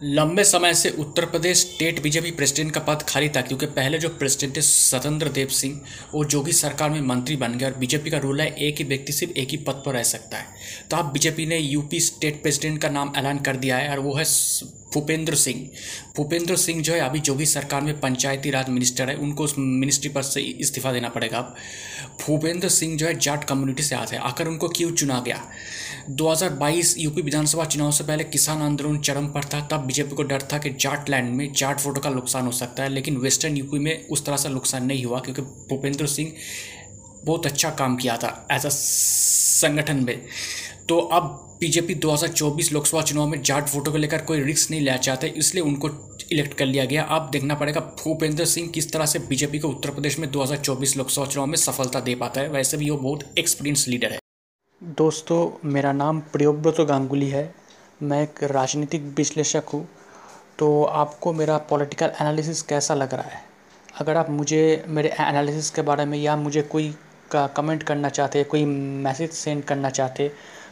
लंबे समय से Uttar Pradesh state BJP president का पद खाली था, क्योंकि पहले जो प्रेसिडेंट थे स्वतंत्र देव सिंह, वो जोगी सरकार में मंत्री बन गए और बीजेपी का रूल है एक ही व्यक्ति सिर्फ़ एक ही पद पर रह सकता है। तो अब बीजेपी ने यूपी स्टेट प्रेसिडेंट का नाम ऐलान कर दिया है और वो है भूपेंद्र सिंह। भूपेंद्र सिंह जो है, अभी जोगी सरकार में पंचायती राज मिनिस्टर है, उनको उस मिनिस्ट्री पद से इस्तीफा देना पड़ेगा। अब भूपेंद्र सिंह जो है, जाट कम्युनिटी से आते हैं। आखिर उनको क्यों चुना गया? 2022 यूपी विधानसभा चुनाव से पहले किसान आंदोलन चरम पर था। तब बीजेपी को डर था कि जाट लैंड में जाट वोटों का नुकसान हो सकता है, लेकिन वेस्टर्न यूपी में उस तरह से नुकसान नहीं हुआ, क्योंकि भूपेंद्र सिंह बहुत अच्छा काम किया था एज अ संगठन में। तो अब बीजेपी 2024 लोकसभा चुनाव में जाट वोटों को लेकर कोई रिस्क नहीं लेना चाहते, इसलिए उनको इलेक्ट कर लिया गया। अब देखना पड़ेगा भूपेंद्र सिंह किस तरह से बीजेपी को उत्तर प्रदेश में 2024 लोकसभा चुनाव में सफलता दे पाता है। वैसे भी वो बहुत एक्सपीरियंस लीडर है। दोस्तों, मेरा नाम प्रियोव्रत गांगुली है। मैं एक राजनीतिक विश्लेषक हूँ। तो आपको मेरा पॉलिटिकल एनालिसिस कैसा लग रहा है? अगर आप मुझे, मेरे एनालिसिस के बारे में या मुझे कोई का कमेंट करना चाहते, कोई मैसेज सेंड करना चाहते